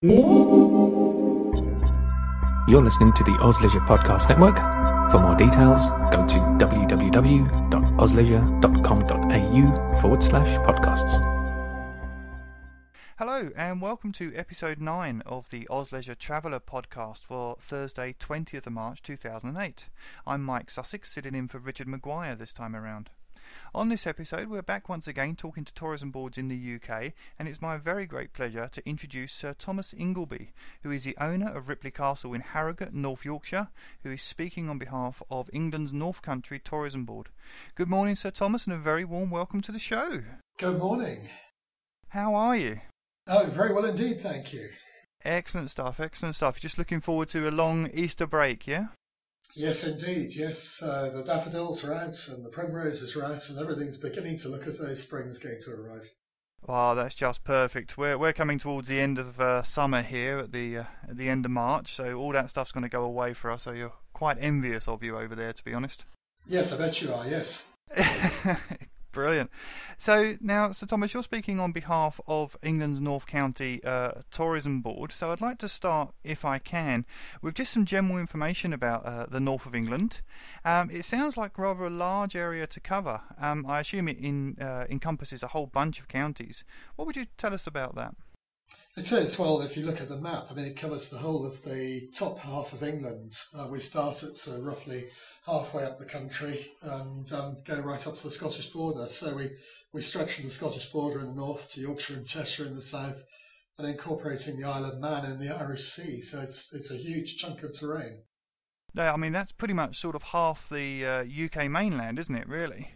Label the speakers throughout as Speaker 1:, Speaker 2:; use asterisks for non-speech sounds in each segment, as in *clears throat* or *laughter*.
Speaker 1: You're listening to the Oz Leisure Podcast Network. For more details, go to www.ozleisure.com.au forward slash podcasts.
Speaker 2: Hello, and welcome to episode 9 of the Oz Leisure Traveller podcast for Thursday, 20th of March 2008. I'm Mike Sussex, sitting in for Richard Maguire this time around. On this episode, we're back once again talking to tourism boards in the UK, and it's my very great pleasure to introduce Sir Thomas Ingleby, who is the owner of Ripley Castle in Harrogate, North Yorkshire, who is speaking on behalf of England's North Country Tourism Board. Good morning, Sir Thomas, and a very warm welcome to the show.
Speaker 3: Good morning.
Speaker 2: How are you?
Speaker 3: Oh, very well indeed, thank you.
Speaker 2: Excellent stuff, excellent stuff. Just looking forward to a long Easter break, yeah?
Speaker 3: Yes, indeed. Yes, uh, the daffodils are out and the primroses are out, and everything's beginning to look as though spring's going to arrive.
Speaker 2: Wow, that's just perfect. We're we're coming towards the end of uh, summer here at the uh, at the end of March, so all that stuff's going to go away for us. So you're quite envious of you over there, to be honest.
Speaker 3: Yes, I bet you are. Yes. *laughs*
Speaker 2: Brilliant. So now, Sir Thomas, you're speaking on behalf of England's North Country uh, Tourism Board. So I'd like to start, if I can, with just some general information about uh, the north of England. Um, it sounds like rather a large area to cover. Um, I assume it in, uh, encompasses a whole bunch of counties. What would you tell us about that?
Speaker 3: It is. Well, if you look at the map, I mean, it covers the whole of the top half of England. Uh, we start at so roughly halfway up the country and um, go right up to the Scottish border. So we, we stretch from the Scottish border in the north to Yorkshire and Cheshire in the south, and incorporating the Isle of Man in the Irish Sea. So it's it's a huge chunk of terrain.
Speaker 2: No, I mean that's pretty much sort of half the uh, UK mainland, isn't it? Really.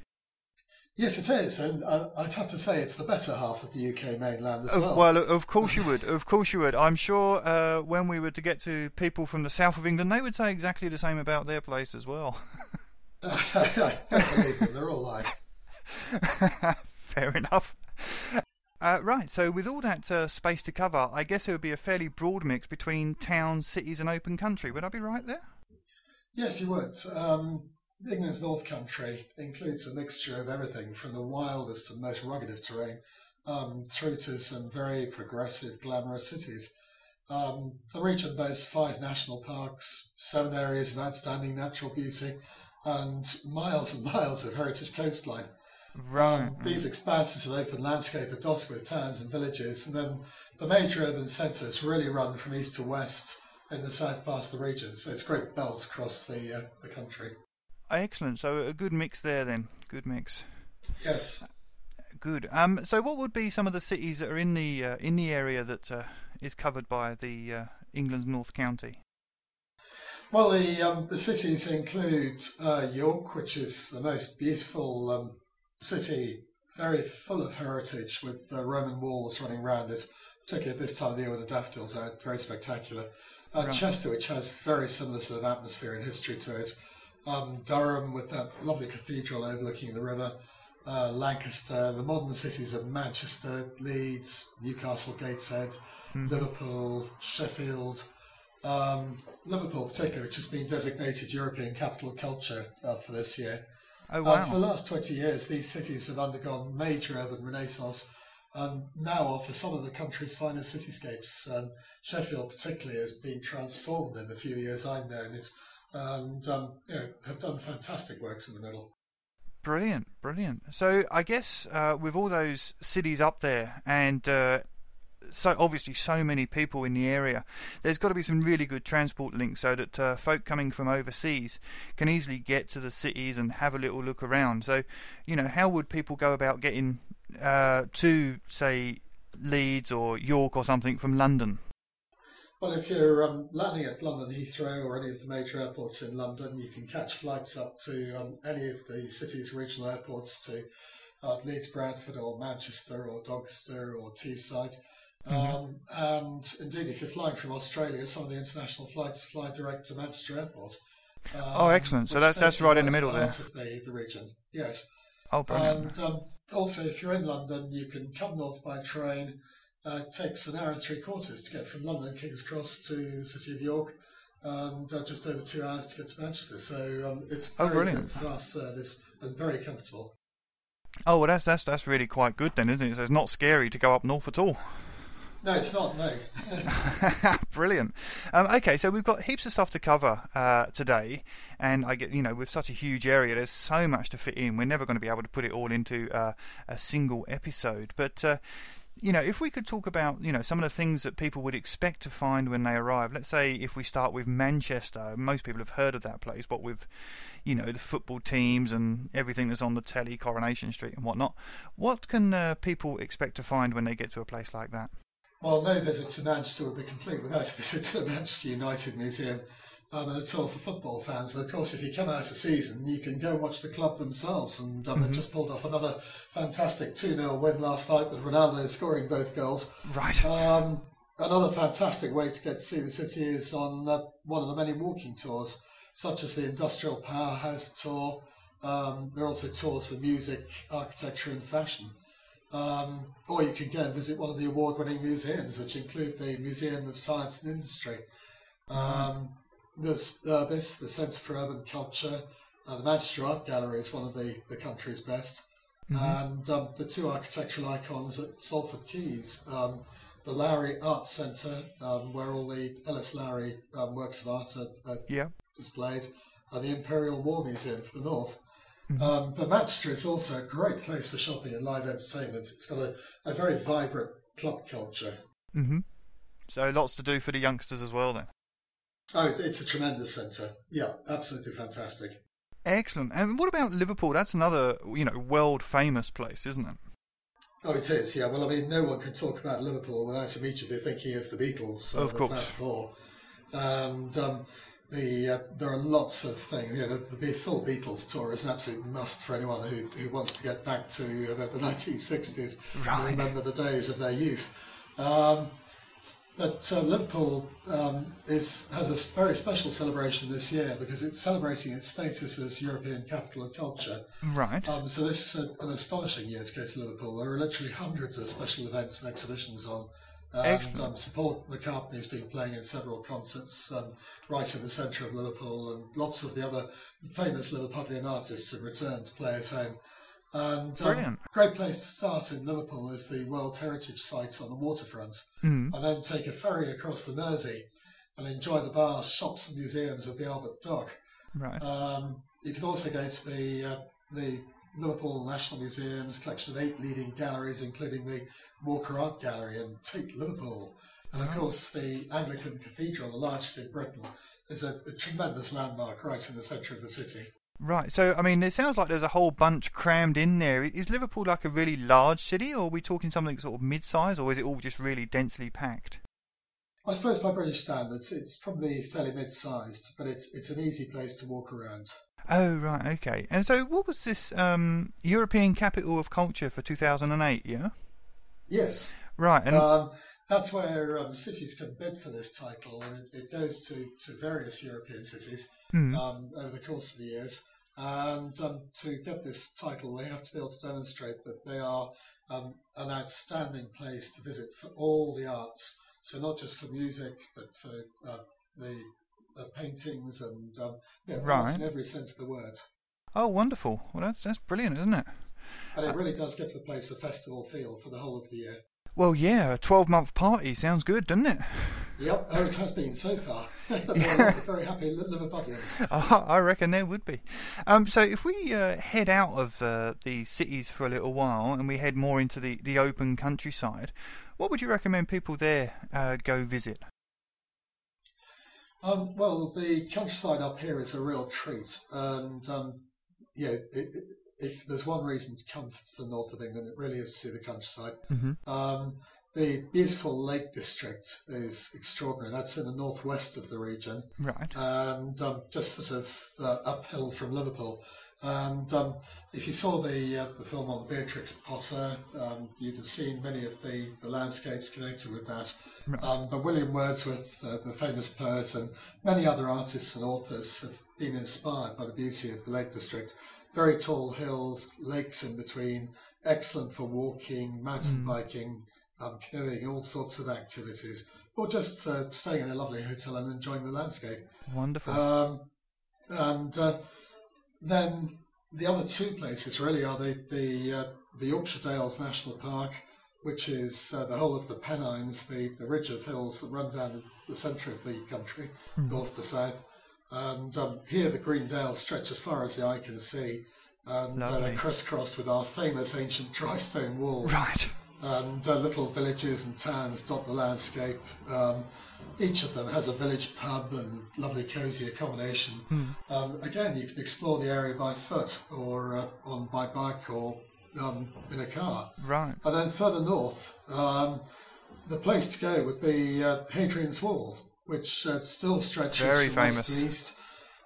Speaker 3: Yes, it is, and uh, I'd have to say it's the better half of the UK mainland as
Speaker 2: well. Well, of course you would. Of course you would. I'm sure uh, when we were to get to people from the south of England, they would say exactly the same about their place as well. *laughs*
Speaker 3: I don't believe them. They're all like. *laughs*
Speaker 2: Fair enough. Uh, right, so with all that uh, space to cover, I guess it would be a fairly broad mix between towns, cities, and open country. Would I be right there?
Speaker 3: Yes, you would. Um, England's North Country includes a mixture of everything from the wildest and most rugged of terrain um, through to some very progressive, glamorous cities. Um, the region boasts five national parks, seven areas of outstanding natural beauty, and miles and *laughs* miles of heritage coastline.
Speaker 2: Right.
Speaker 3: Um, these expanses of open landscape are dotted with towns and villages, and then the major urban centres really run from east to west in the south part of the region. So it's a great belt across the uh, the country.
Speaker 2: Excellent. So a good mix there then. Good mix.
Speaker 3: Yes.
Speaker 2: Good. Um. So what would be some of the cities that are in the uh, in the area that uh, is covered by the uh, England's North Country?
Speaker 3: Well, the um, the cities include uh, York, which is the most beautiful um, city, very full of heritage, with Roman walls running around it. Particularly at this time of the year when the daffodils are very spectacular. Uh, right. Chester, which has very similar sort of atmosphere and history to it um, Durham with that lovely cathedral overlooking the river, uh, Lancaster, the modern cities of Manchester, Leeds, Newcastle, Gateshead, mm-hmm. Liverpool, Sheffield. Um, Liverpool, particularly, which has been designated European Capital of Culture uh, for this year.
Speaker 2: Oh, wow.
Speaker 3: Um, for the last 20 years, these cities have undergone major urban renaissance and now offer some of the country's finest cityscapes. Um, Sheffield, particularly, has been transformed in the few years I've known it and um, you know, have done fantastic works in the middle.
Speaker 2: Brilliant, brilliant. So I guess uh, with all those cities up there and uh, so obviously so many people in the area, there's got to be some really good transport links so that uh, folk coming from overseas can easily get to the cities and have a little look around. So, you know, how would people go about getting uh, to say Leeds or York or something from London?
Speaker 3: Well, if you're um, landing at London Heathrow or any of the major airports in London, you can catch flights up to um, any of the city's regional airports to uh, Leeds, Bradford, or Manchester, or Doncaster, or Teesside. Mm-hmm. Um, and indeed, if you're flying from Australia, some of the international flights fly direct to Manchester Airport.
Speaker 2: oh, excellent! So that's that's right in the middle there.
Speaker 3: Of the, the region, yes.
Speaker 2: Oh, brilliant!
Speaker 3: And um, also, if you're in London, you can come north by train uh, takes an hour and three quarters to get from London, King's Cross, to the city of York, and uh, just over two hours to get to Manchester. So um, it's
Speaker 2: oh,
Speaker 3: very oh, good, fast service and very comfortable.
Speaker 2: Oh well, that's that's that's really quite good then, isn't it? So it's not scary to go up north at all. *laughs*
Speaker 3: No, it's not. No. *laughs*
Speaker 2: Brilliant. Um, okay, so we've got heaps of stuff to cover uh, today, and I get you know with such a huge area, there's so much to fit in. We're never going to be able to put it all into uh, a single episode, but. Uh, you know, if we could talk about, you know, some of the things that people would expect to find when they arrive. Let's say if we start with Manchester, most people have heard of that place, but with, you know, the football teams and everything that's on the telly, Coronation Street and whatnot. What can uh, people expect to find when they get to a place like that?
Speaker 3: Well, no visit to Manchester would be complete without a visit to the Manchester United Museum um, and a tour for football fans. And of course, if you come out of season, you can go watch the club themselves. And um,
Speaker 2: Mhm.
Speaker 3: they've just pulled off another fantastic 2 0 win last night with Ronaldo scoring both goals.
Speaker 2: Right.
Speaker 3: Um, another fantastic way to get to see the city is on uh, one of the many walking tours, such as the Industrial Powerhouse Tour. Um, there are also tours for music, architecture, and fashion. Um, or you can go and visit one of the award winning museums, which include the Museum of Science and Industry. Um, there's Urbis, the Centre for Urban Culture. Uh, the Manchester Art Gallery is one of the, the country's best.
Speaker 2: Mhm.
Speaker 3: And um, the two architectural icons at Salford Quays, um, the Lowry Arts Centre, um, where all the L.S. Lowry um, works of art are, are
Speaker 2: Yeah.
Speaker 3: displayed, and the Imperial War Museum for the North.
Speaker 2: Mhm.
Speaker 3: Um, but Manchester is also a great place for shopping and live entertainment. It's got a, a very vibrant club culture.
Speaker 2: hmm So lots to do for the youngsters as well then.
Speaker 3: Oh, it's a tremendous centre. Yeah, absolutely fantastic.
Speaker 2: Excellent. And what about Liverpool? That's another, you know, world famous place, isn't it?
Speaker 3: Oh, it is. Yeah. Well, I mean, no one can talk about Liverpool without immediately thinking of the Beatles. uh,
Speaker 2: Of
Speaker 3: the
Speaker 2: course.
Speaker 3: Fab Four. And um, the uh, there are lots of things. You know, the, the full Beatles tour is an absolute must for anyone who, who wants to get back to uh, the, the 1960s
Speaker 2: Right.
Speaker 3: and remember the days of their youth. Um, but uh, Liverpool um, is has a very special celebration this year because it's celebrating its status as European capital of culture.
Speaker 2: Right.
Speaker 3: Um, so this is a, an astonishing year to go to Liverpool. There are literally hundreds of special events and exhibitions on. And
Speaker 2: Excellent.
Speaker 3: um, Sir Paul McCartney's been playing in several concerts um, right in the centre of Liverpool, and lots of the other famous Liverpudlian artists have returned to play at home. And um, great place to start in Liverpool is the World Heritage Sites on the waterfront,
Speaker 2: Mm.
Speaker 3: and then take a ferry across the Mersey and enjoy the bars, shops, and museums of the Albert Dock.
Speaker 2: Right.
Speaker 3: Um, you can also go to the uh, the Liverpool National Museum's collection of eight leading galleries, including the Walker Art Gallery and Tate Liverpool. And of
Speaker 2: Wow.
Speaker 3: course, the Anglican Cathedral, the largest in Britain, is a, a tremendous landmark right in the centre of the city.
Speaker 2: Right. So, I mean, it sounds like there's a whole bunch crammed in there. Is Liverpool like a really large city, or are we talking something sort of mid-size, or is it all just really densely packed?
Speaker 3: I suppose by British standards, it's probably fairly mid-sized, but it's it's an easy place to walk around.
Speaker 2: Oh, right. Okay. And so, what was this um, European Capital of Culture for 2008? Yeah.
Speaker 3: Yes,
Speaker 2: Right. And
Speaker 3: Um, that's where um, cities can bid for this title, and it, it goes to, to various European cities
Speaker 2: mm,
Speaker 3: um, over the course of the years. And um, to get this title, they have to be able to demonstrate that they are um, an outstanding place to visit for all the arts. So not just for music, but for uh, the uh, paintings and um, yeah, arts in every sense of the word.
Speaker 2: oh, wonderful. Well, that's that's brilliant, isn't it?
Speaker 3: And it really does give the place a festival feel for the whole of the year.
Speaker 2: Well, yeah. A 12-month party sounds good, doesn't it?
Speaker 3: Yep, oh, it has been so far. There are lots of very happy Li- Liverpudlians. *laughs*
Speaker 2: I reckon there would be. Um, so if we uh, head out of uh, the cities for a little while and we head more into the, the open countryside, what would you recommend people there uh, go visit?
Speaker 3: Um, well, the countryside up here is a real treat, and um, yeah, it, it, if there's one reason to come to the north of England, it really is to see the countryside.
Speaker 2: Mhm.
Speaker 3: Um, the beautiful Lake District is extraordinary. That's in the northwest of the region,
Speaker 2: Right.
Speaker 3: and um, just sort of uh, uphill from Liverpool. And um, if you saw the uh, the film on Beatrix Potter, um, you'd have seen many of the, the landscapes connected with that.
Speaker 2: Right.
Speaker 3: Um, but William Wordsworth, uh, the famous poet, and many other artists and authors have been inspired by the beauty of the Lake District. Very tall hills, lakes in between, excellent for walking, mountain
Speaker 2: Mm.
Speaker 3: biking, um, canoeing, all sorts of activities, or just for staying in a lovely hotel and enjoying the landscape.
Speaker 2: Wonderful.
Speaker 3: Um, and uh, then the other two places really are the the, uh, the Yorkshire Dales National Park which is uh, the whole of the Pennines, the, the ridge of hills that run down the centre of the country, north to south. And um, here the Green Dales stretch as far as the eye can see, and uh, they're crisscrossed with our famous ancient dry stone walls.
Speaker 2: Right.
Speaker 3: And uh, little villages and towns dot the landscape. Um, each of them has a village pub and lovely cosy accommodation. Um, again, you can explore the area by foot or uh, on by bike or um, in a car.
Speaker 2: Right.
Speaker 3: And then further north, um, the place to go would be uh, Hadrian's Wall, which uh, still stretches
Speaker 2: Very
Speaker 3: from west to east.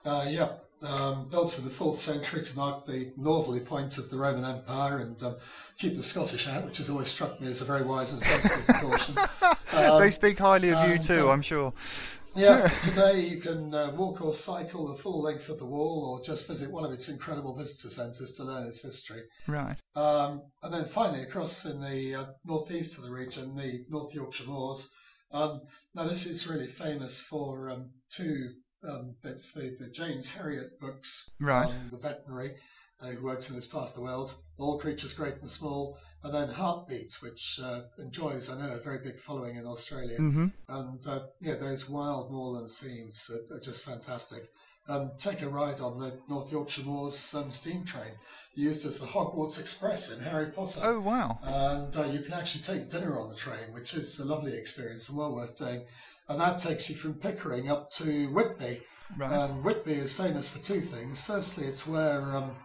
Speaker 3: Uh, yeah, um, built in the fourth century to mark the northerly point of the Roman Empire and um, keep the Scottish out, which has always struck me as a very wise and sensible *laughs* precaution. Um,
Speaker 2: they speak highly of you too,
Speaker 3: um,
Speaker 2: I'm sure.
Speaker 3: yeah, *laughs* today you can uh, walk or cycle the full length of the wall or just visit one of its incredible visitor centres to learn its history.
Speaker 2: Right.
Speaker 3: Um, and then finally, across in the uh, northeast of the region, the North Yorkshire Moors. Um, now, this is really famous for um, two um, bits the, the James Herriot books,
Speaker 2: Right.
Speaker 3: um, the veterinary uh, who works in this part of the world, All Creatures Great and Small, and then Heartbeat, which uh, enjoys, I know, a very big following in Australia.
Speaker 2: hmm
Speaker 3: And uh, yeah, those wild moorland scenes are, are just fantastic. Um, take a ride on the North Yorkshire Moors um, steam train, used as the Hogwarts Express in Harry Potter.
Speaker 2: Oh, wow.
Speaker 3: And uh, you can actually take dinner on the train, which is a lovely experience and well worth doing. And that takes you from Pickering up to Whitby.
Speaker 2: Right.
Speaker 3: And Whitby is famous for two things. Firstly, it's where um,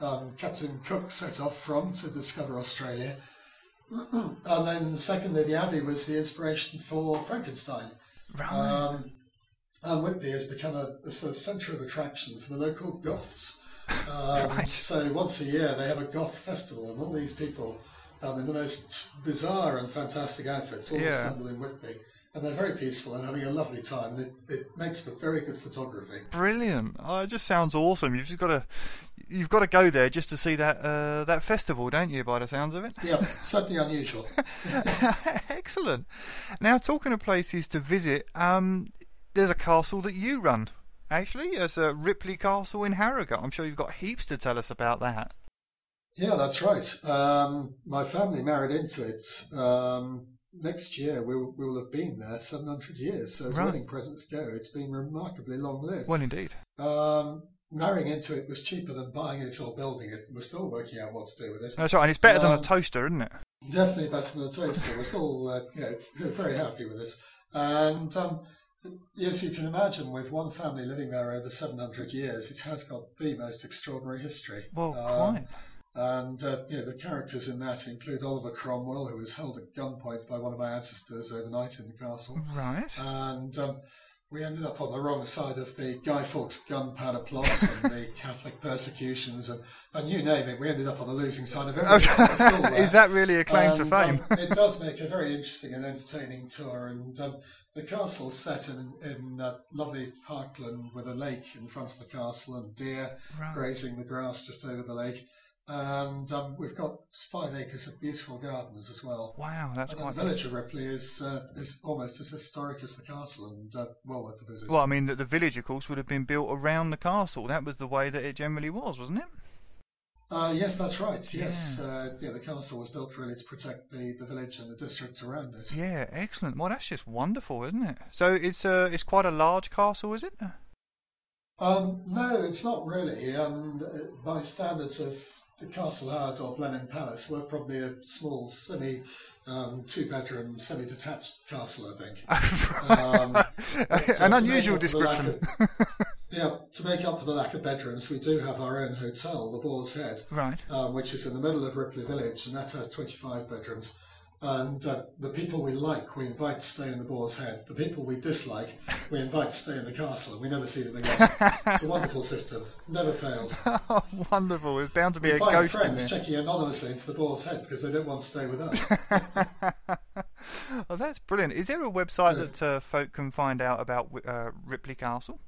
Speaker 3: um, Captain Cook set off from to discover Australia. *clears throat* and then, secondly, the Abbey was the inspiration for Frankenstein.
Speaker 2: right.
Speaker 3: Um, and Whitby has become a, a sort of centre of attraction for the local goths. *laughs* Um,
Speaker 2: Right.
Speaker 3: So once a year they have a goth festival, and all these people um, in the most bizarre and fantastic outfits all
Speaker 2: Yeah.
Speaker 3: assemble in Whitby. And they're very peaceful and having a lovely time. And it, it makes for very good photography.
Speaker 2: Brilliant! Oh, it just sounds awesome. You've just got to, you've got to go there just to see that uh, that festival, don't you? By the sounds of it.
Speaker 3: Yeah, certainly unusual. *laughs*
Speaker 2: Excellent. Now, talking of places to visit, um, there's a castle that you run. Actually, there's a Ripley Castle in Harrogate. I'm sure you've got heaps to tell us about that.
Speaker 3: Yeah, that's right. Um, my family married into it. Um, next year we will, we will have been there 700 years. So as
Speaker 2: Right.
Speaker 3: wedding presents go, it's been remarkably long lived.
Speaker 2: Well, indeed.
Speaker 3: Um, marrying into it was cheaper than buying it or building it. We're still working out what to do with it.
Speaker 2: That's right, and it's better than a
Speaker 3: Um,
Speaker 2: toaster, isn't it?
Speaker 3: Definitely better than a toaster. We're still uh, you know, very happy with this. And um, yes, you can imagine with one family living there over 700 years, it has got the most extraordinary history.
Speaker 2: Well,
Speaker 3: Um,
Speaker 2: quite.
Speaker 3: And uh, you know, the characters in that include Oliver Cromwell, who was held at gunpoint by one of my ancestors overnight in the castle.
Speaker 2: Right.
Speaker 3: And um, we ended up on the wrong side of the Guy Fawkes gunpowder plot and *laughs* the Catholic persecutions and, and you name it. We ended up on the losing side of *laughs* everything. We're still there.
Speaker 2: Is that really a claim to fame?
Speaker 3: um, it does make a very interesting and entertaining tour. And um, the castle's set in, in uh, lovely parkland with a lake in front of the castle and deer
Speaker 2: Right.
Speaker 3: grazing the grass just over the lake. And um, we've got five acres of beautiful gardens as well.
Speaker 2: Wow, that's
Speaker 3: And the village of Ripley is uh, is almost as historic as the castle and uh, well worth a visit.
Speaker 2: Well, I mean, the, the village, of course, would have been built around the castle. That was the way that it generally was, wasn't it?
Speaker 3: Uh, yes, that's right. Yes, uh, yeah, the castle was built really to protect the, the village and the district around it.
Speaker 2: Yeah, excellent. Well, that's just wonderful, isn't it? So it's uh, it's quite a large castle, is it?
Speaker 3: Um, no, it's not really. Um, by standards of the Castle Howard or Blenheim Palace, we're probably a small, semi, um, two-bedroom, semi-detached castle, I think. *laughs* Um, but, uh,
Speaker 2: An unusual
Speaker 3: up for the lack
Speaker 2: description.
Speaker 3: of- *laughs* yeah, to make up for the lack of bedrooms, we do have our own hotel, the Boar's Head,
Speaker 2: right.
Speaker 3: um, which is in the middle of Ripley Village, and that has 25 bedrooms. And uh, the people we like, we invite to stay in the Boar's Head. The people we dislike, we invite to stay in the castle, and we never see them again. *laughs* it's a wonderful system, never fails. *laughs*
Speaker 2: Oh, wonderful. There's bound to be
Speaker 3: We
Speaker 2: a
Speaker 3: find
Speaker 2: ghost in
Speaker 3: friends
Speaker 2: there.
Speaker 3: checking anonymously into the Boar's Head because they don't want to stay with us. *laughs*
Speaker 2: oh, that's brilliant. Is there a website
Speaker 3: Yeah.
Speaker 2: that uh, folk can find out about uh, Ripley Castle?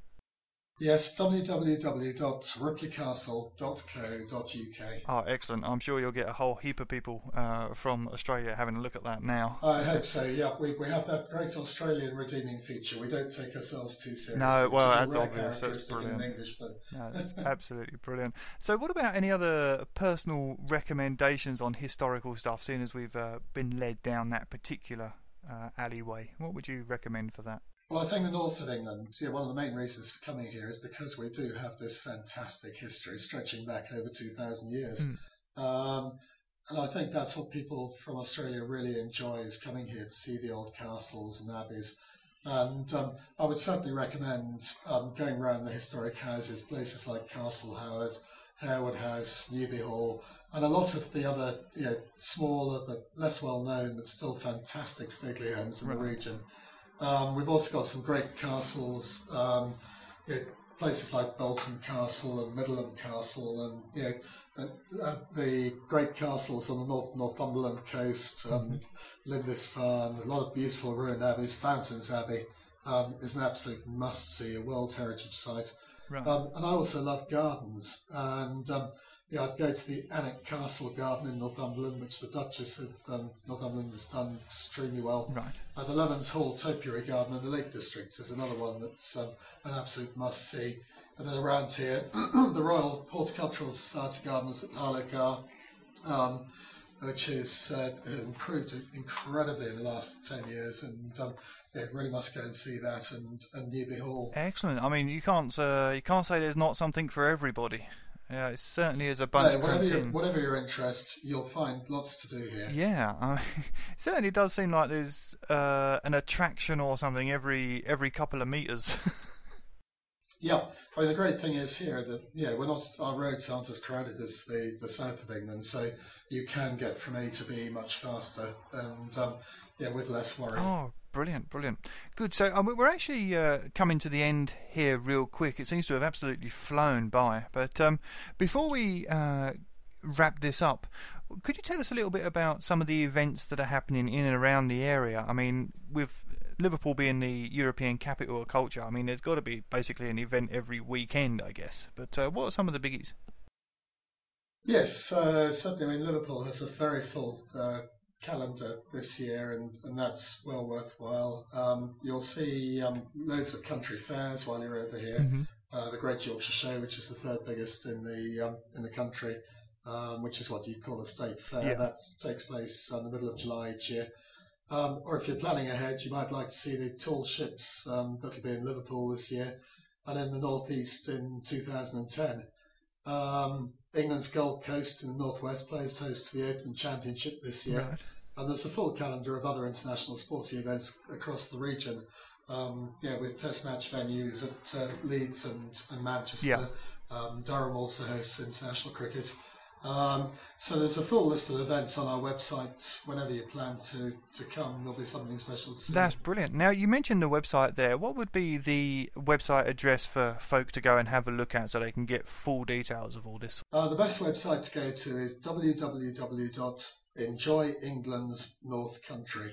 Speaker 3: Yes, www.ripleycastle.co.uk.
Speaker 2: Oh, excellent. I'm sure you'll get a whole heap of people uh, from Australia having a look at that now.
Speaker 3: I hope so, yeah. We, we have that great Australian redeeming feature. We don't take ourselves too seriously.
Speaker 2: No, well,
Speaker 3: which is a
Speaker 2: that's obvious. That's
Speaker 3: characteristic in
Speaker 2: brilliant.
Speaker 3: an English, but
Speaker 2: No, *laughs* that's absolutely brilliant. So, what about any other personal recommendations on historical stuff, seeing as we've uh, been led down that particular uh, alleyway? What would you recommend for that?
Speaker 3: Well, I think the north of England, yeah, one of the main reasons for coming here is because we do have this fantastic history stretching back over 2,000 years. Um, and I think that's what people from Australia really enjoy is coming here to see the old castles and abbeys. And um, I would certainly recommend um, going around the historic houses, places like Castle Howard, Harewood House, Newby Hall, and a lot of the other, you know, smaller but less well known but still fantastic stately homes in the region. Um, we've also got some great castles, um, places like Bolton Castle and Middleham Castle, and you know, uh, uh, the great castles on the North Northumberland coast, um, Lindisfarne, a lot of beautiful ruined abbeys. Fountains Abbey um, is an absolute must-see, a World Heritage Site.
Speaker 2: Right.
Speaker 3: Um, and I also love gardens, and um, yeah, I'd go to the Alnwick Castle Garden in Northumberland, which the Duchess of um, Northumberland has done extremely well.
Speaker 2: Right.
Speaker 3: Uh, the Levens Hall Topiary Garden in the Lake District is another one that's um, an absolute must-see. And then around here, *clears throat* the Royal Horticultural Society Gardens at Harlow um, which has uh, improved incredibly in the last 10 years. And um, yeah, really must go and see that and, and Newby Hall.
Speaker 2: Excellent. I mean, you can't uh, you can't say there's not something for everybody. Yeah, it certainly is a bunch
Speaker 3: No, whatever, your, whatever your interest, you'll find lots to do here.
Speaker 2: Yeah, *laughs* I mean, it certainly does seem like there's uh, an attraction or something every every couple of meters. *laughs*
Speaker 3: Yeah, I mean the great thing is here that yeah, we're not our roads aren't as crowded as the the south of England, so you can get from A to B much faster and um, yeah, with less worry.
Speaker 2: Oh, brilliant, brilliant. Good. So um, we're actually uh, coming to the end here real quick. It seems to have absolutely flown by. But um, before we uh, wrap this up, could you tell us a little bit about some of the events that are happening in and around the area? I mean, with Liverpool being the European capital of culture, I mean, there's got to be basically an event every weekend, I guess. But uh, what are some of the biggies?
Speaker 3: Yes, uh, certainly. I mean Liverpool has a very full uh, calendar this year, and, and that's well worthwhile. Um, you'll see um, loads of country fairs while you're over here.
Speaker 2: Mm-hmm.
Speaker 3: Uh, the Great Yorkshire Show, which is the third biggest in the um, in the country, um, which is what you'd call a state fair.
Speaker 2: Yeah.
Speaker 3: That takes place in the middle of July each year. Um, or if you're planning ahead, you might like to see the tall ships um, that'll be in Liverpool this year, and in the northeast in 2010. England's Golf Coast in the northwest plays host to the Open Championship this year,
Speaker 2: Right.
Speaker 3: and there's a full calendar of other international sporting events across the region. Um, yeah, with test match venues at uh, Leeds and, and Manchester.
Speaker 2: Yeah.
Speaker 3: Um, Durham also hosts international cricket. Um, so there's a full list of events on our website. Whenever you plan to, to come, there'll be something special to see.
Speaker 2: That's brilliant. Now, you mentioned the website there. What would be the website address for folk to go and have a look at so they can get full details of all this?
Speaker 3: Uh, the best website to go to is www.enjoyenglandsnorthcountry.com.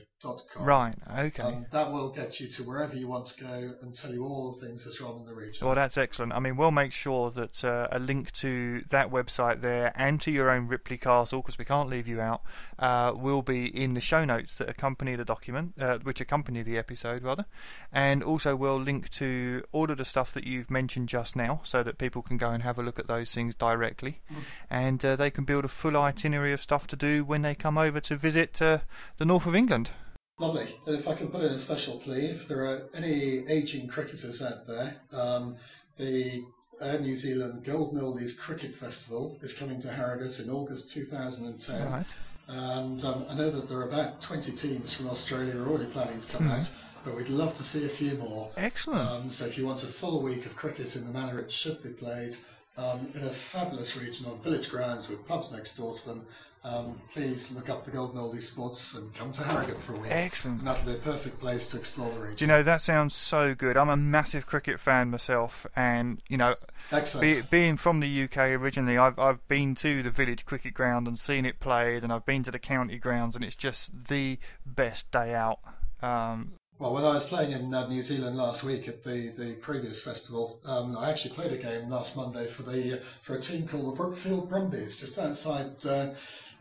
Speaker 2: Right, okay.
Speaker 3: Um, that will get you to wherever you want to go and tell you all the things that's wrong in the region.
Speaker 2: Well, that's excellent. I mean, we'll make sure that uh, a link to that website there and to your own Ripley Castle, because we can't leave you out, uh, will be in the show notes that accompany the document, uh, which accompany the episode, rather. And also, we'll link to all of the stuff that you've mentioned just now, so that people can go and have a look at those things directly, and uh, they can build a full itinerary of stuff to do when they come over to visit uh, the north of England.
Speaker 3: Lovely. And if I can put in a special plea, if there are any ageing cricketers out there, um, the Air New Zealand Golden Oldies Cricket Festival is coming to Harrogate in August 2010.
Speaker 2: Right.
Speaker 3: And um, I know that there are about 20 teams from Australia who are already planning to come
Speaker 2: Mm-hmm.
Speaker 3: out, but we'd love to see a few more.
Speaker 2: Excellent.
Speaker 3: Um, so if you want a full week of cricket in the manner it should be played, um, in a fabulous region on village grounds with pubs next door to them, um, please look up the Golden Oldies Sports and come to Harrogate for a week.
Speaker 2: Excellent.
Speaker 3: And that'll be a perfect place to explore the region.
Speaker 2: Do you know that sounds so good? I'm a massive cricket fan myself, and you know,
Speaker 3: Excellent.
Speaker 2: Be, being from the UK originally, I've I've been to the village cricket ground and seen it played, and I've been to the county grounds, and it's just the best day out. Um,
Speaker 3: Well, when I was playing in uh, New Zealand last week at the, the previous festival, um, I actually played a game last Monday for the for a team called the Brookfield Brumbies, just outside uh,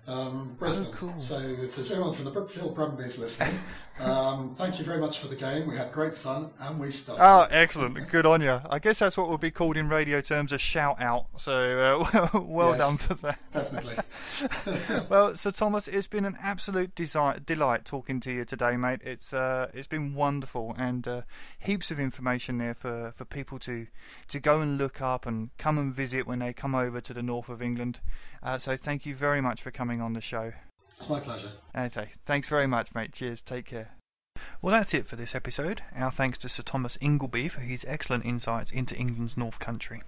Speaker 3: um, Brisbane.
Speaker 2: Oh, cool.
Speaker 3: So if there's anyone from the Brookfield Brumbies listening, *laughs* um, thank you very much for the game. We had great fun and we stuffed.
Speaker 2: Oh, excellent. Good on you. I guess that's what would be called in radio terms a shout out. So uh, *laughs* well
Speaker 3: Yes.
Speaker 2: done for that.
Speaker 3: Definitely. *laughs* *laughs*
Speaker 2: well, Sir Thomas, it's been an absolute desi- delight talking to you today, mate. It's uh, it's been wonderful and uh, heaps of information there for, for people to to go and look up and come and visit when they come over to the north of England. Uh, so thank you very much for coming on the show.
Speaker 3: It's my pleasure.
Speaker 2: Okay, thanks very much, mate. Cheers. Take care. Well, that's it for this episode. Our thanks to Sir Thomas Ingleby for his excellent insights into England's North Country.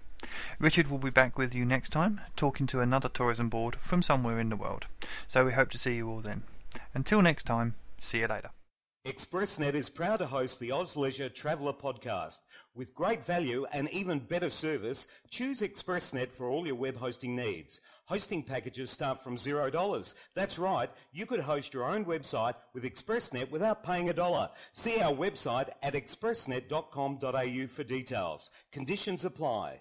Speaker 2: Richard will be back with you next time, talking to another tourism board from somewhere in the world. So we hope to see you all then. Until next time, see you later.
Speaker 4: ExpressNet is proud to host the Oz Leisure Traveller podcast. With great value and even better service, choose ExpressNet for all your web hosting needs. Hosting packages start from $0. That's right, you could host your own website with ExpressNet without paying a dollar. See our website at expressnet.com.au for details. Conditions apply.